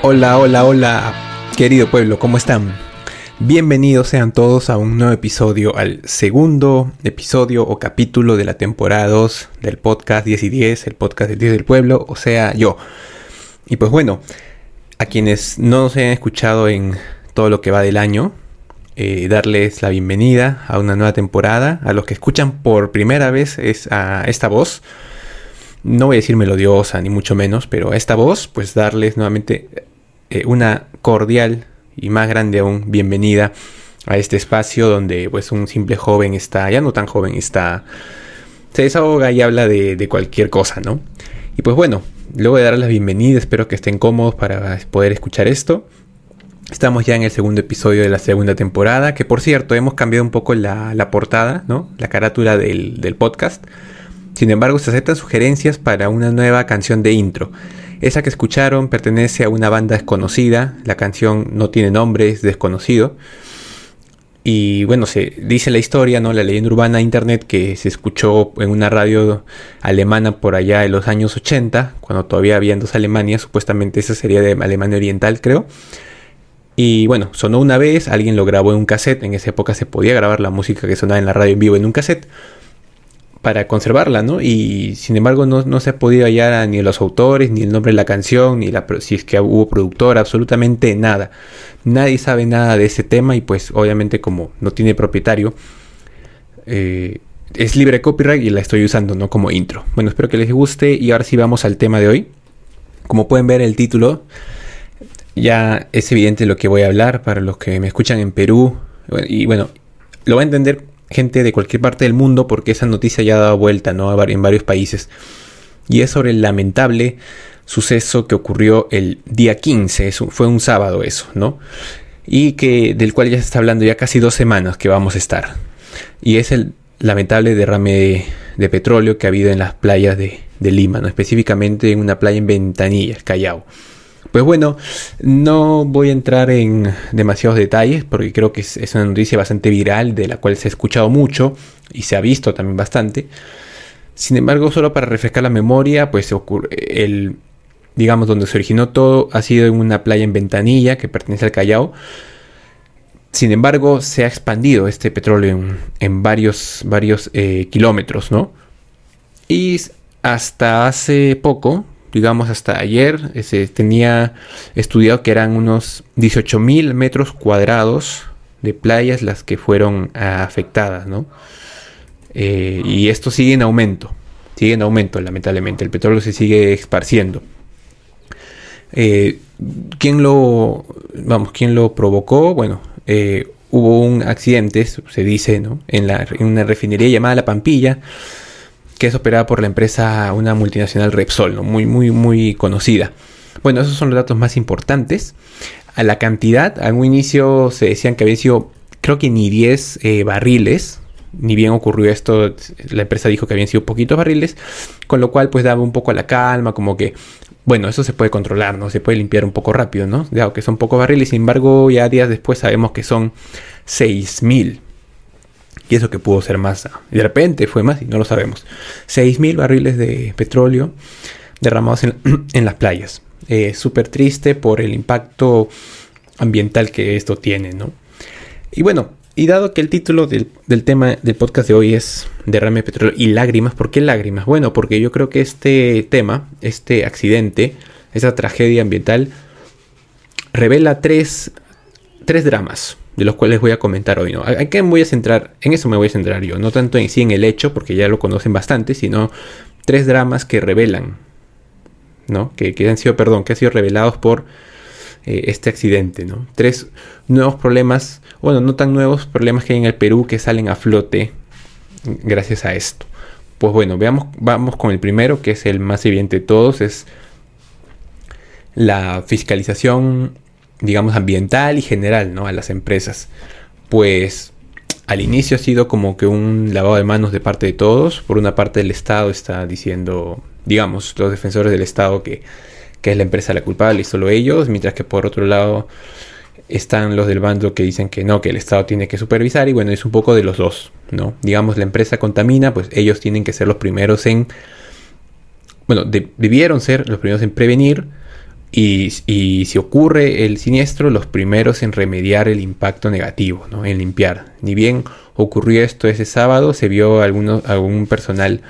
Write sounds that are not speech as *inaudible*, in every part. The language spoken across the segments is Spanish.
Hola, hola, hola, querido pueblo, ¿cómo están? Bienvenidos sean todos a un nuevo episodio, al segundo episodio o capítulo de la temporada 2 del podcast 10 y 10, el podcast del 10 del pueblo, o sea, yo. Y pues bueno, a quienes no se han escuchado en todo lo que va del año, eh, darles la bienvenida a una nueva temporada. A los que escuchan por primera vez es a esta voz. No voy a decir melodiosa ni mucho menos, pero a esta voz, pues darles nuevamente eh, una cordial y más grande aún bienvenida a este espacio donde pues un simple joven está, ya no tan joven, está, se desahoga y habla de, cualquier cosa, ¿no? Y pues bueno, luego de dar la bienvenida, espero que estén cómodos para poder escuchar esto. Estamos ya en el segundo episodio de la segunda temporada, que por cierto hemos cambiado un poco la, portada, ¿no? La carátula del podcast. Sin embargo, se aceptan sugerencias para una nueva canción de intro. Esa que escucharon pertenece a una banda desconocida, la canción no tiene nombre, es desconocido. Y bueno, se dice la historia, ¿no? La leyenda urbana de internet que se escuchó en una radio alemana por allá en los años 80, cuando todavía había dos Alemanias, supuestamente esa sería de Alemania Oriental, creo. Y bueno, sonó una vez, alguien lo grabó en un cassette, en esa época se podía grabar la música que sonaba en la radio en vivo en un cassette para conservarla, ¿no? Y sin embargo no, se ha podido hallar ni los autores, ni el nombre de la canción, ni la, si es que hubo productor, absolutamente nada. Nadie sabe nada de ese tema y pues obviamente como no tiene propietario, eh, es libre copyright y la estoy usando, ¿no? Como intro. Bueno, espero que les guste y ahora sí vamos al tema de hoy. Como pueden ver el título, ya es evidente lo que voy a hablar para los que me escuchan en Perú. Y bueno, lo va a entender gente de cualquier parte del mundo porque esa noticia ya ha dado vuelta ¿no? en varios países. Y es sobre el lamentable suceso que ocurrió el día 15, fue un sábado eso, ¿no? Y que del cual ya se está hablando ya casi dos semanas que vamos a estar. Y es el lamentable derrame de, petróleo que ha habido en las playas de, de Lima, ¿no? específicamente en una playa en Ventanillas, Callao. Pues bueno, no voy a entrar en demasiados detalles porque creo que es, una noticia bastante viral de la cual se ha escuchado mucho y se ha visto también bastante. Sin embargo, solo para refrescar la memoria, pues ocurre el digamos donde se originó todo ha sido en una playa en Ventanilla que pertenece al Callao. Sin embargo, se ha expandido este petróleo en, varios, varios eh, kilómetros, ¿no? Y hasta hace poco, digamos hasta ayer, eh, se tenía estudiado que eran unos 18 mil metros cuadrados de playas las que fueron afectadas, ¿no? Eh, y esto sigue en aumento, sigue en aumento lamentablemente, el petróleo se sigue esparciendo. Eh, ¿Quién lo, vamos, quién lo provocó? Bueno, hubo un accidente, se dice, ¿no? En, la, en una refinería llamada La Pampilla, que es operada por la empresa, una multinacional Repsol, ¿no? muy, muy, muy conocida. Bueno, esos son los datos más importantes. A la cantidad, a un inicio se decían que habían sido, creo que ni 10 eh, barriles, ni bien ocurrió esto, la empresa dijo que habían sido poquitos barriles, con lo cual pues daba un poco a la calma, como que, bueno, eso se puede controlar, ¿no? Se puede limpiar un poco rápido, ¿no? Dado que son pocos barriles, sin embargo, ya días después sabemos que son 6000 y eso que pudo ser más. De repente fue más y no lo sabemos. 6.000 barriles de petróleo derramados *clears throat* en, las playas. Eh, Súper triste por el impacto ambiental que esto tiene, ¿no? Y bueno, y dado que el título del, tema del podcast de hoy es derrame de petróleo y lágrimas, ¿por qué lágrimas? Bueno, porque yo creo que este tema, este accidente, esa tragedia ambiental, revela tres, tres dramas de los cuales voy a comentar hoy. ¿no? ¿A qué me voy a centrar? En eso me voy a centrar yo, no tanto en sí en el hecho, porque ya lo conocen bastante, sino tres dramas que revelan, ¿no? Que, han sido, perdón, que han sido revelados por eh, este accidente, ¿no? Tres nuevos problemas, bueno, no tan nuevos problemas que hay en el Perú que salen a flote gracias a esto. Pues bueno, veamos, vamos con el primero, que es el más evidente de todos, es la fiscalización digamos, ambiental y general, ¿no? A las empresas. Pues al inicio ha sido como que un lavado de manos de parte de todos. Por una parte el Estado está diciendo, digamos, los defensores del Estado que, que es la empresa la culpable y solo ellos, mientras que por otro lado están los del bando que dicen que no, que el Estado tiene que supervisar y bueno, es un poco de los dos, ¿no? Digamos, la empresa contamina, pues ellos tienen que ser los primeros en, bueno, debieron ser los primeros en prevenir y, si ocurre el siniestro, los primeros en remediar el impacto negativo, ¿no? en limpiar. Ni bien ocurrió esto ese sábado, se vio algún personal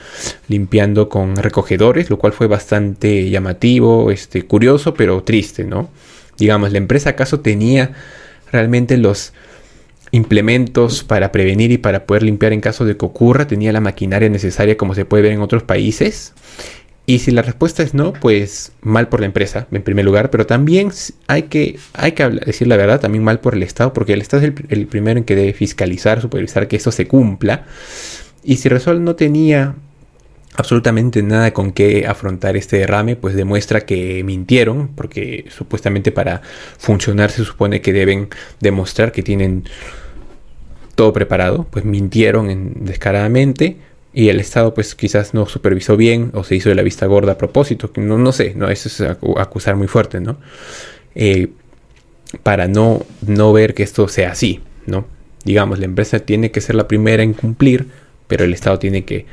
limpiando con recogedores, lo cual fue bastante llamativo, este, curioso, pero triste, ¿no? Digamos, ¿la empresa acaso tenía realmente los implementos para prevenir y para poder limpiar en caso de que ocurra? ¿Tenía la maquinaria necesaria como se puede ver en otros países? Y si la respuesta es no, pues mal por la empresa, en primer lugar, pero también hay que, hay que decir la verdad, también mal por el Estado, porque el Estado es el, primero en que debe fiscalizar, supervisar que esto se cumpla. Y si Resol no tenía absolutamente nada con qué afrontar este derrame, pues demuestra que mintieron, porque supuestamente para funcionar se supone que deben demostrar que tienen todo preparado, pues mintieron descaradamente y el Estado pues quizás no supervisó bien o se hizo de la vista gorda a propósito, no, no sé, no, eso es acusar muy fuerte, ¿no? Eh, para no, no ver que esto sea así, ¿no? Digamos, la empresa tiene que ser la primera en cumplir, pero el Estado tiene que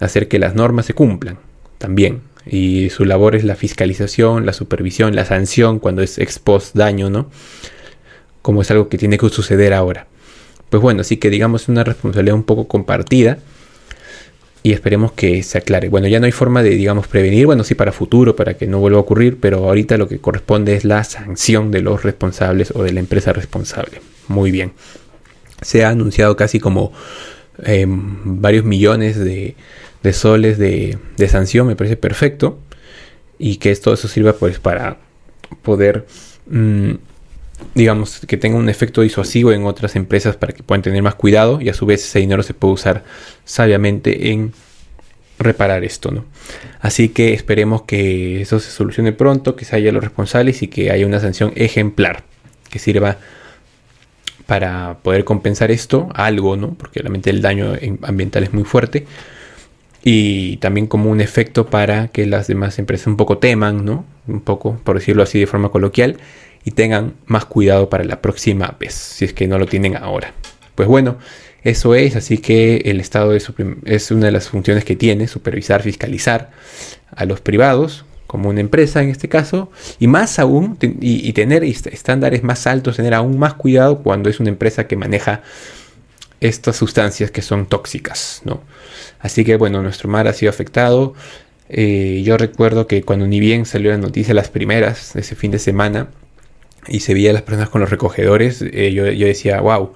hacer que las normas se cumplan también. Y su labor es la fiscalización, la supervisión, la sanción cuando es ex post daño, ¿no? Como es algo que tiene que suceder ahora. Pues bueno, así que digamos una responsabilidad un poco compartida y esperemos que se aclare. Bueno, ya no hay forma de, digamos, prevenir, bueno, sí para futuro, para que no vuelva a ocurrir, pero ahorita lo que corresponde es la sanción de los responsables o de la empresa responsable. Muy bien. Se ha anunciado casi como em, varios millones de, soles de, sanción, me parece perfecto, y que todo eso sirva pues para poder... Mm, digamos, que tenga un efecto disuasivo en otras empresas para que puedan tener más cuidado y a su vez ese dinero se puede usar sabiamente en reparar esto, ¿no? Así que esperemos que eso se solucione pronto, que se haya los responsables y que haya una sanción ejemplar que sirva para poder compensar esto, algo, ¿no? Porque realmente el daño ambiental es muy fuerte. Y también como un efecto para que las demás empresas un poco teman, ¿no? Un poco, por decirlo así de forma coloquial, y tengan más cuidado para la próxima vez, si es que no lo tienen ahora. Pues bueno, eso es, así que el Estado es, una de las funciones que tiene, supervisar, fiscalizar a los privados, como una empresa en este caso, y más aún, y, tener estándares más altos, tener aún más cuidado cuando es una empresa que maneja estas sustancias que son tóxicas, ¿no? Así que bueno, nuestro mar ha sido afectado. Eh, yo recuerdo que cuando ni bien salió la noticia, las primeras ese fin de semana, y se veía a las personas con los recogedores, eh, yo, decía, wow,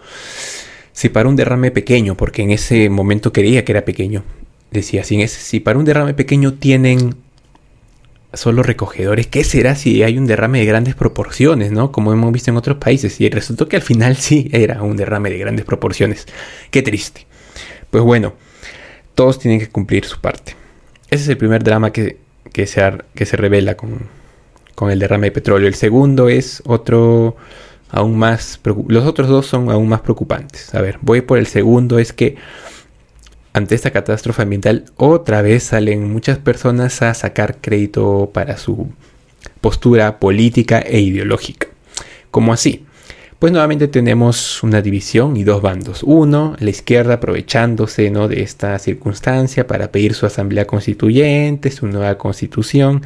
si para un derrame pequeño, porque en ese momento creía que era pequeño, decía, si, si para un derrame pequeño tienen solo recogedores, ¿qué será si hay un derrame de grandes proporciones, ¿no? Como hemos visto en otros países. Y resultó que al final sí era un derrame de grandes proporciones. Qué triste. Pues bueno, todos tienen que cumplir su parte. Ese es el primer drama que, que, se, que se revela con, con el derrame de petróleo. El segundo es otro aún más... Los otros dos son aún más preocupantes. A ver, voy por el segundo, es que ante esta catástrofe ambiental otra vez salen muchas personas a sacar crédito para su postura política e ideológica. ¿Cómo así? Pues nuevamente tenemos una división y dos bandos. Uno, la izquierda aprovechándose ¿no? de esta circunstancia para pedir su asamblea constituyente, su nueva constitución,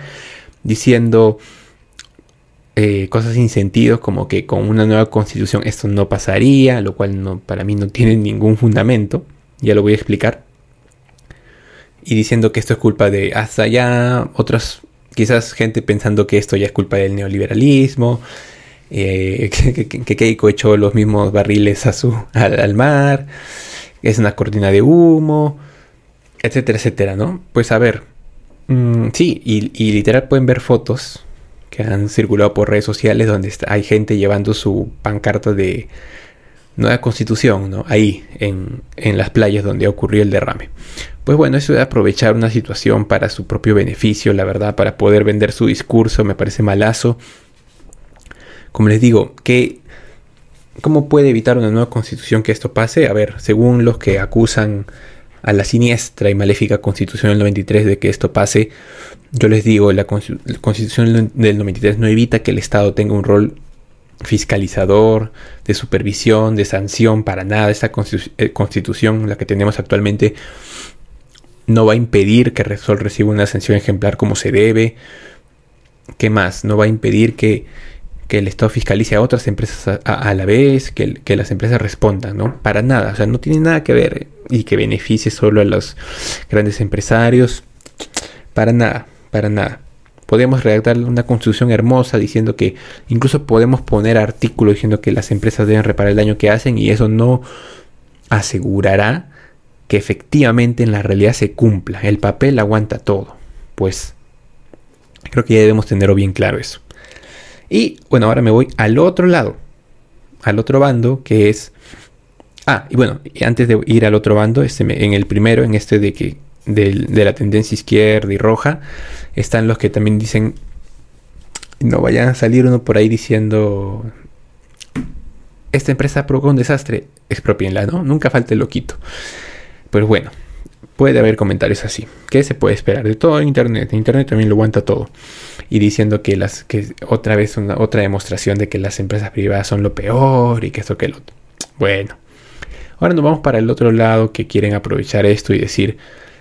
diciendo eh, cosas sin sentido como que con una nueva constitución esto no pasaría, lo cual no, para mí no tiene ningún fundamento, ya lo voy a explicar. Y diciendo que esto es culpa de hasta ya otras, quizás gente pensando que esto ya es culpa del neoliberalismo, eh, *laughs* que, Keiko echó los mismos barriles a su, *laughs* al, mar, es una cortina de humo, etcétera, etcétera, ¿no? Pues a ver, mm, sí, y literal pueden ver fotos que han circulado por redes sociales donde hay gente llevando su pancarta de nueva constitución, ¿no? Ahí, en, en las playas donde ha ocurrido el derrame. Pues bueno, eso de aprovechar una situación para su propio beneficio, la verdad, para poder vender su discurso, me parece malazo. Como les digo, que ¿cómo puede evitar una nueva constitución que esto pase? A ver, según los que acusan a la siniestra y maléfica constitución del 93 de que esto pase, yo les digo, la constitución del 93 no evita que el Estado tenga un rol fiscalizador, de supervisión, de sanción, para nada. Esta eh, constitución, la que tenemos actualmente, no va a impedir que Resol reciba una sanción ejemplar como se debe, ¿qué más? No va a impedir que, el Estado fiscalice a otras empresas a, la vez, que, que, las empresas respondan, ¿no? Para nada, o sea, no tiene nada que ver y que beneficie solo a los grandes empresarios. Para nada, para nada. Podemos redactar una constitución hermosa diciendo que incluso podemos poner artículos diciendo que las empresas deben reparar el daño que hacen y eso no asegurará que efectivamente en la realidad se cumpla. El papel aguanta todo. Pues creo que ya debemos tenerlo bien claro eso. Y bueno, ahora me voy al otro lado, al otro bando que es... Ah, y bueno, antes de ir al otro bando, este, en el primero, en este de que de, la tendencia izquierda y roja, están los que también dicen, no vayan a salir uno por ahí diciendo, esta empresa provocó un desastre, expropienla, ¿no? Nunca falte el loquito. Pues bueno, puede haber comentarios así. ¿Qué se puede esperar de todo Internet? Internet también lo aguanta todo. Y diciendo que las que otra vez una otra demostración de que las empresas privadas son lo peor y que esto que lo otro. Bueno. Ahora nos vamos para el otro lado que quieren aprovechar esto y decir,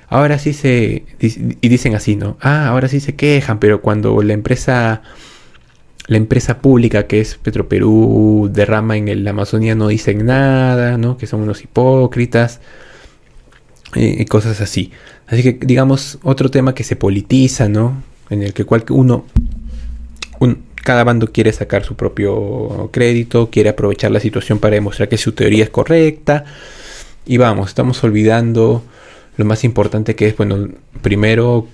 ahora sí se... Y dicen así, ¿no? Ah, ahora sí se quejan, pero cuando la empresa... La empresa pública que es Petroperú derrama en la Amazonía no dicen nada, ¿no? Que son unos hipócritas eh, y cosas así. Así que digamos otro tema que se politiza, ¿no? En el que cual uno, cada bando quiere sacar su propio crédito, quiere aprovechar la situación para demostrar que su teoría es correcta. Y vamos, estamos olvidando lo más importante que es, bueno, primero,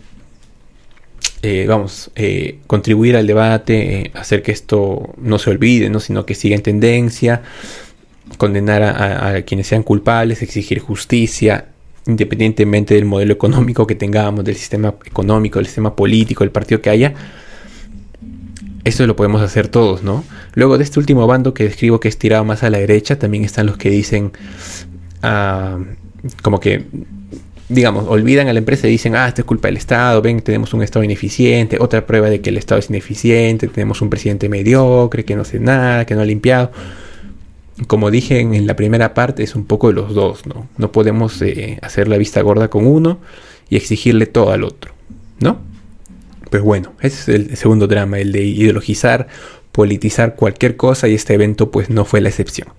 eh, vamos, eh, contribuir al debate, hacer que esto no se olvide, ¿no? sino que siga en tendencia, condenar a, quienes sean culpables, exigir justicia, independientemente del modelo económico que tengamos, del sistema económico, del sistema político, del partido que haya. Eso lo podemos hacer todos, ¿no? Luego de este último bando que describo que es tirado más a la derecha, también están los que dicen, ah, como que digamos, olvidan a la empresa y dicen, ah, esto es culpa del Estado, ven, tenemos un Estado ineficiente, otra prueba de que el Estado es ineficiente, tenemos un presidente mediocre, que no hace nada, que no ha limpiado. Como dije en, la primera parte, es un poco de los dos, ¿no? No podemos eh, hacer la vista gorda con uno y exigirle todo al otro, ¿no? Pues bueno, ese es el segundo drama, el de ideologizar, politizar cualquier cosa y este evento pues no fue la excepción.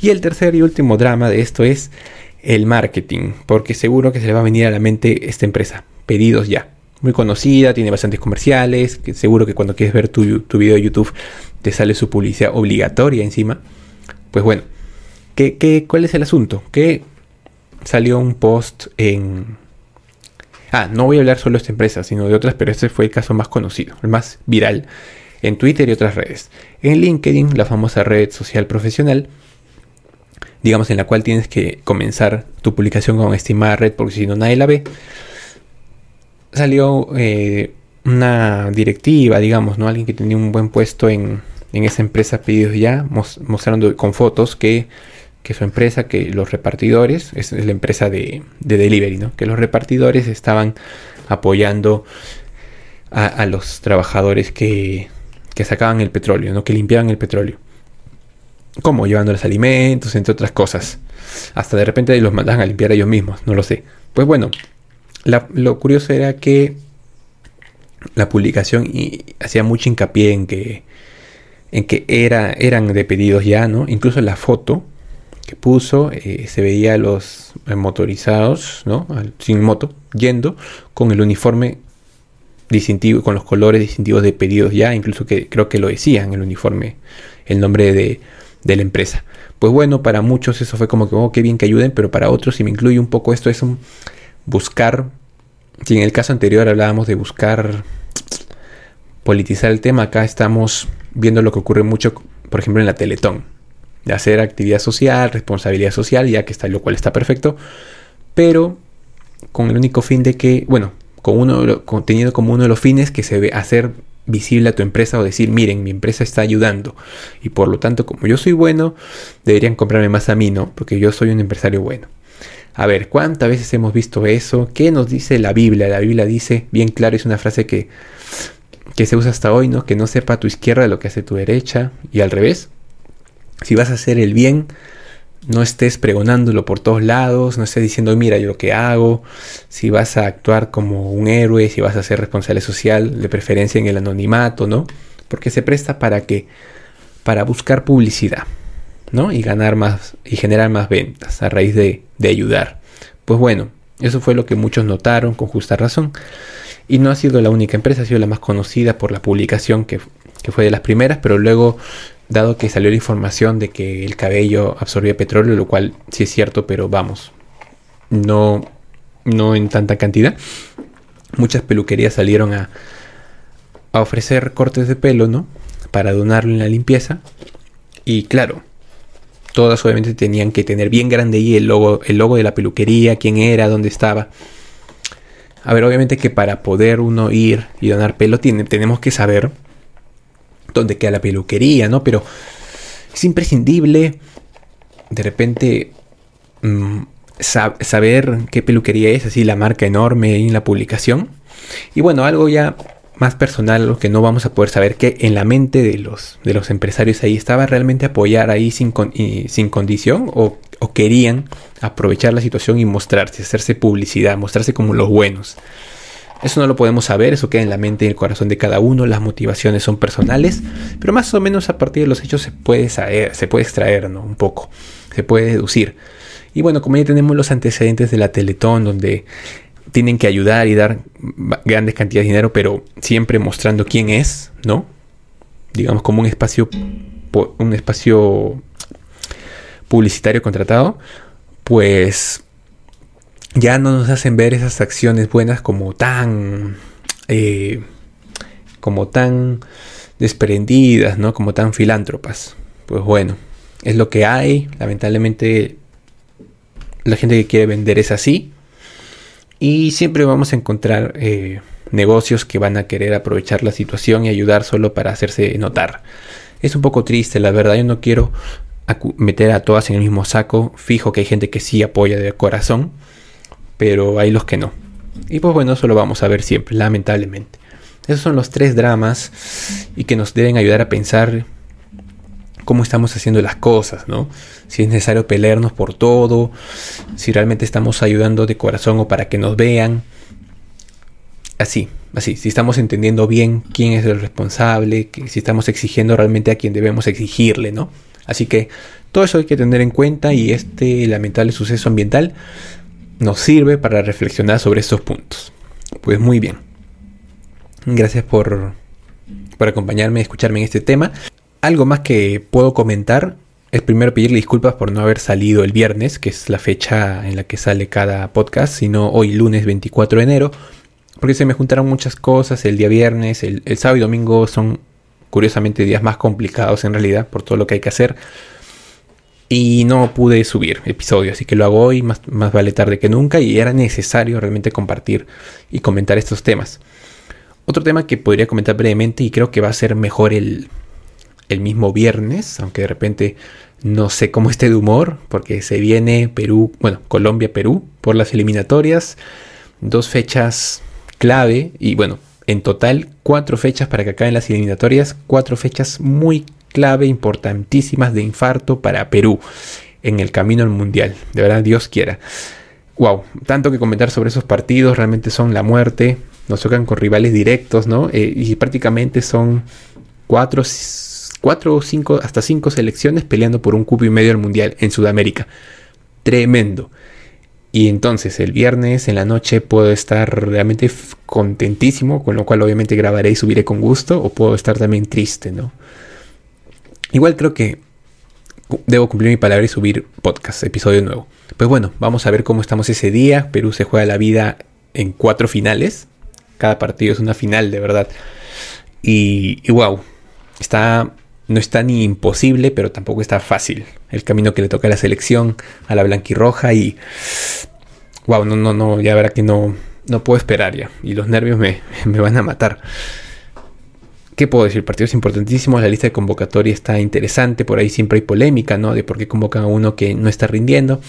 Y el tercer y último drama de esto es el marketing, porque seguro que se le va a venir a la mente esta empresa. Pedidos ya. Muy conocida, tiene bastantes comerciales, que seguro que cuando quieres ver tu, tu video de YouTube te sale su publicidad obligatoria encima. Pues bueno, ¿qué, qué, cuál es el asunto? Que salió un post en... Ah, no voy a hablar solo de esta empresa, sino de otras, pero este fue el caso más conocido, el más viral, en Twitter y otras redes. En LinkedIn, la famosa red social profesional, digamos, en la cual tienes que comenzar tu publicación con estimada red porque si no nadie la ve, salió eh, una directiva, digamos, ¿no? Alguien que tenía un buen puesto en, en esa empresa pedidos ya, mostrando con fotos que, que, su empresa, que los repartidores, es, la empresa de, de, delivery, ¿no? Que los repartidores estaban apoyando a, los trabajadores que, que sacaban el petróleo, ¿no? Que limpiaban el petróleo como llevándoles alimentos, entre otras cosas. Hasta de repente los mandaban a limpiar ellos mismos, no lo sé. Pues bueno, lo curioso era que la publicación hacía mucho hincapié en que en que era, eran de pedidos ya, ¿no? Incluso la foto que puso eh, se veía a los motorizados, ¿no? Sin moto, yendo con el uniforme distintivo, con los colores distintivos de pedidos ya, incluso que creo que lo decían el uniforme, el nombre de, de la empresa. Pues bueno, para muchos eso fue como que, oh, qué bien que ayuden, pero para otros, si me incluye un poco esto, es un buscar, si en el caso anterior hablábamos de buscar politizar el tema, acá estamos viendo lo que ocurre mucho, por ejemplo, en la Teletón, de hacer actividad social, responsabilidad social, ya que está, lo cual está perfecto, pero con el único fin de que, bueno, con uno, teniendo como uno de los fines que se ve hacer visible a tu empresa o decir, miren, mi empresa está ayudando. Y por lo tanto, como yo soy bueno, deberían comprarme más a mí, ¿no? Porque yo soy un empresario bueno. A ver, ¿cuántas veces hemos visto eso? ¿Qué nos dice la Biblia? La Biblia dice, bien claro, es una frase que, que se usa hasta hoy, ¿no? Que no sepa tu izquierda lo que hace tu derecha y al revés. Si vas a hacer el bien, no estés pregonándolo por todos lados, no estés diciendo, mira yo lo que hago, si vas a actuar como un héroe, si vas a ser responsable social, de preferencia en el anonimato, ¿no? Porque se presta para que, para buscar publicidad, ¿no? Y ganar más, y generar más ventas a raíz de, de ayudar. Pues bueno, eso fue lo que muchos notaron con justa razón. Y no ha sido la única empresa, ha sido la más conocida por la publicación que, que fue de las primeras, pero luego dado que salió la información de que el cabello absorbía petróleo, lo cual sí es cierto, pero vamos, no, no en tanta cantidad. Muchas peluquerías salieron a, a ofrecer cortes de pelo, ¿no? Para donarlo en la limpieza. Y claro, todas obviamente tenían que tener bien grande ahí el logo, el logo de la peluquería, quién era, dónde estaba. A ver, obviamente que para poder uno ir y donar pelo tiene, tenemos que saber donde queda la peluquería, ¿no? Pero es imprescindible de repente mm, saber qué peluquería es, así la marca enorme en la publicación. Y bueno, algo ya más personal, lo que no vamos a poder saber, que en la mente de los, de los empresarios ahí estaba realmente apoyar ahí sin, sin condición o, o querían aprovechar la situación y mostrarse, hacerse publicidad, mostrarse como los buenos. Eso no lo podemos saber, eso queda en la mente y el corazón de cada uno, las motivaciones son personales, pero más o menos a partir de los hechos se puede saber, se puede extraer, ¿no? Un poco, se puede deducir. Y bueno, como ya tenemos los antecedentes de la Teletón, donde tienen que ayudar y dar grandes cantidades de dinero, pero siempre mostrando quién es, ¿no? Digamos como un espacio, un espacio publicitario contratado, pues ya no nos hacen ver esas acciones buenas como tan eh, como tan desprendidas, ¿no? Como tan filántropas. Pues bueno, es lo que hay. Lamentablemente la gente que quiere vender es así. Y siempre vamos a encontrar eh, negocios que van a querer aprovechar la situación y ayudar solo para hacerse notar. Es un poco triste, la verdad. Yo no quiero meter a todas en el mismo saco. Fijo que hay gente que sí apoya de corazón pero hay los que no. Y pues bueno, eso lo vamos a ver siempre, lamentablemente. Esos son los tres dramas y que nos deben ayudar a pensar cómo estamos haciendo las cosas, ¿no? Si es necesario pelearnos por todo, si realmente estamos ayudando de corazón o para que nos vean. Así, así, si estamos entendiendo bien quién es el responsable, si estamos exigiendo realmente a quien debemos exigirle, ¿no? Así que todo eso hay que tener en cuenta y este lamentable suceso ambiental nos sirve para reflexionar sobre estos puntos. Pues muy bien. Gracias por, por acompañarme y escucharme en este tema. Algo más que puedo comentar es primero pedirle disculpas por no haber salido el viernes, que es la fecha en la que sale cada podcast, sino hoy lunes 24 de enero, porque se me juntaron muchas cosas el día viernes, el, sábado y domingo son curiosamente días más complicados en realidad por todo lo que hay que hacer y no pude subir episodio, así que lo hago hoy, más, más vale tarde que nunca, y era necesario realmente compartir y comentar estos temas. Otro tema que podría comentar brevemente y creo que va a ser mejor el, el mismo viernes, aunque de repente no sé cómo esté de humor, porque se viene Perú, bueno, Colombia-Perú por las eliminatorias, dos fechas clave y bueno, en total cuatro fechas para que acaben las eliminatorias, cuatro fechas muy clave importantísimas de infarto para Perú en el camino al mundial. De verdad, Dios quiera. Wow, tanto que comentar sobre esos partidos, realmente son la muerte. Nos tocan con rivales directos, ¿no? Eh, y prácticamente son cuatro, cuatro o cinco, hasta cinco selecciones peleando por un cupo y medio al mundial en Sudamérica. Tremendo. Y entonces el viernes en la noche puedo estar realmente contentísimo, con lo cual obviamente grabaré y subiré con gusto, o puedo estar también triste, ¿no? Igual creo que debo cumplir mi palabra y subir podcast, episodio nuevo. Pues bueno, vamos a ver cómo estamos ese día. Perú se juega la vida en cuatro finales. Cada partido es una final, de verdad. Y, wow, está, no está ni imposible, pero tampoco está fácil. El camino que le toca a la selección, a la blanquirroja y... Wow, no, no, no, ya verá que no, no puedo esperar ya. Y los nervios me, *laughs* me van a matar. ¿Qué puedo decir? Partidos importantísimos, la lista de convocatoria está interesante, por ahí siempre hay polémica, ¿no? De por qué convocan a uno que no está rindiendo.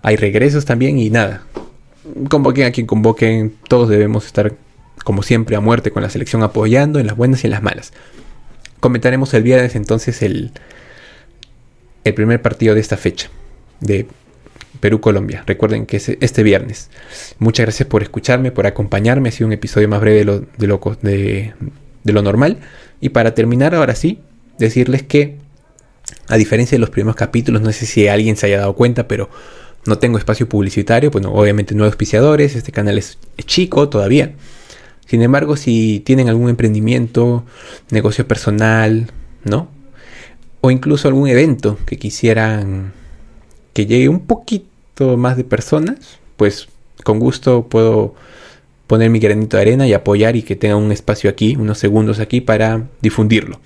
Hay regresos también y nada. Convoquen a quien convoquen, todos debemos estar como siempre a muerte con la selección apoyando en las buenas y en las malas. Comentaremos el viernes entonces el, el primer partido de esta fecha. de Perú-Colombia. Recuerden que es este viernes. Muchas gracias por escucharme, por acompañarme. Ha sido un episodio más breve de lo, de de, lo normal. Y para terminar, ahora sí, decirles que, a diferencia de los primeros capítulos, no sé si alguien se haya dado cuenta, pero no tengo espacio publicitario. Bueno, obviamente no auspiciadores. Este canal es chico todavía. Sin embargo, si tienen algún emprendimiento, negocio personal, ¿no? O incluso algún evento que quisieran que llegue un poquito más de personas, pues con gusto puedo poner mi granito de arena y apoyar y que tenga un espacio aquí, unos segundos aquí para difundirlo.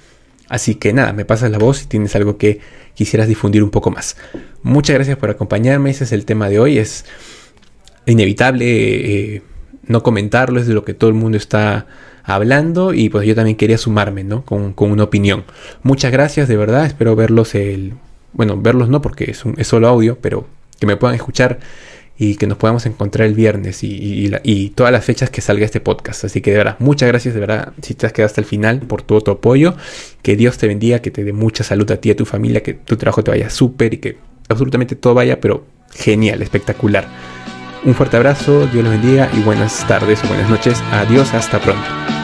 Así que nada, me pasas la voz si tienes algo que quisieras difundir un poco más. Muchas gracias por acompañarme, ese es el tema de hoy, es inevitable eh, no comentarlo, es de lo que todo el mundo está hablando y pues yo también quería sumarme, ¿no? Con, con una opinión. Muchas gracias, de verdad, espero verlos el bueno, verlos no porque es, es solo audio, pero que me puedan escuchar y que nos podamos encontrar el viernes y, todas las fechas que salga este podcast. Así que de verdad, muchas gracias de verdad si te has quedado hasta el final por todo tu apoyo. Que Dios te bendiga, que te dé mucha salud a ti y a tu familia, que tu trabajo te vaya súper y que absolutamente todo vaya, pero genial, espectacular. Un fuerte abrazo, Dios los bendiga y buenas tardes o buenas noches. Adiós, hasta pronto.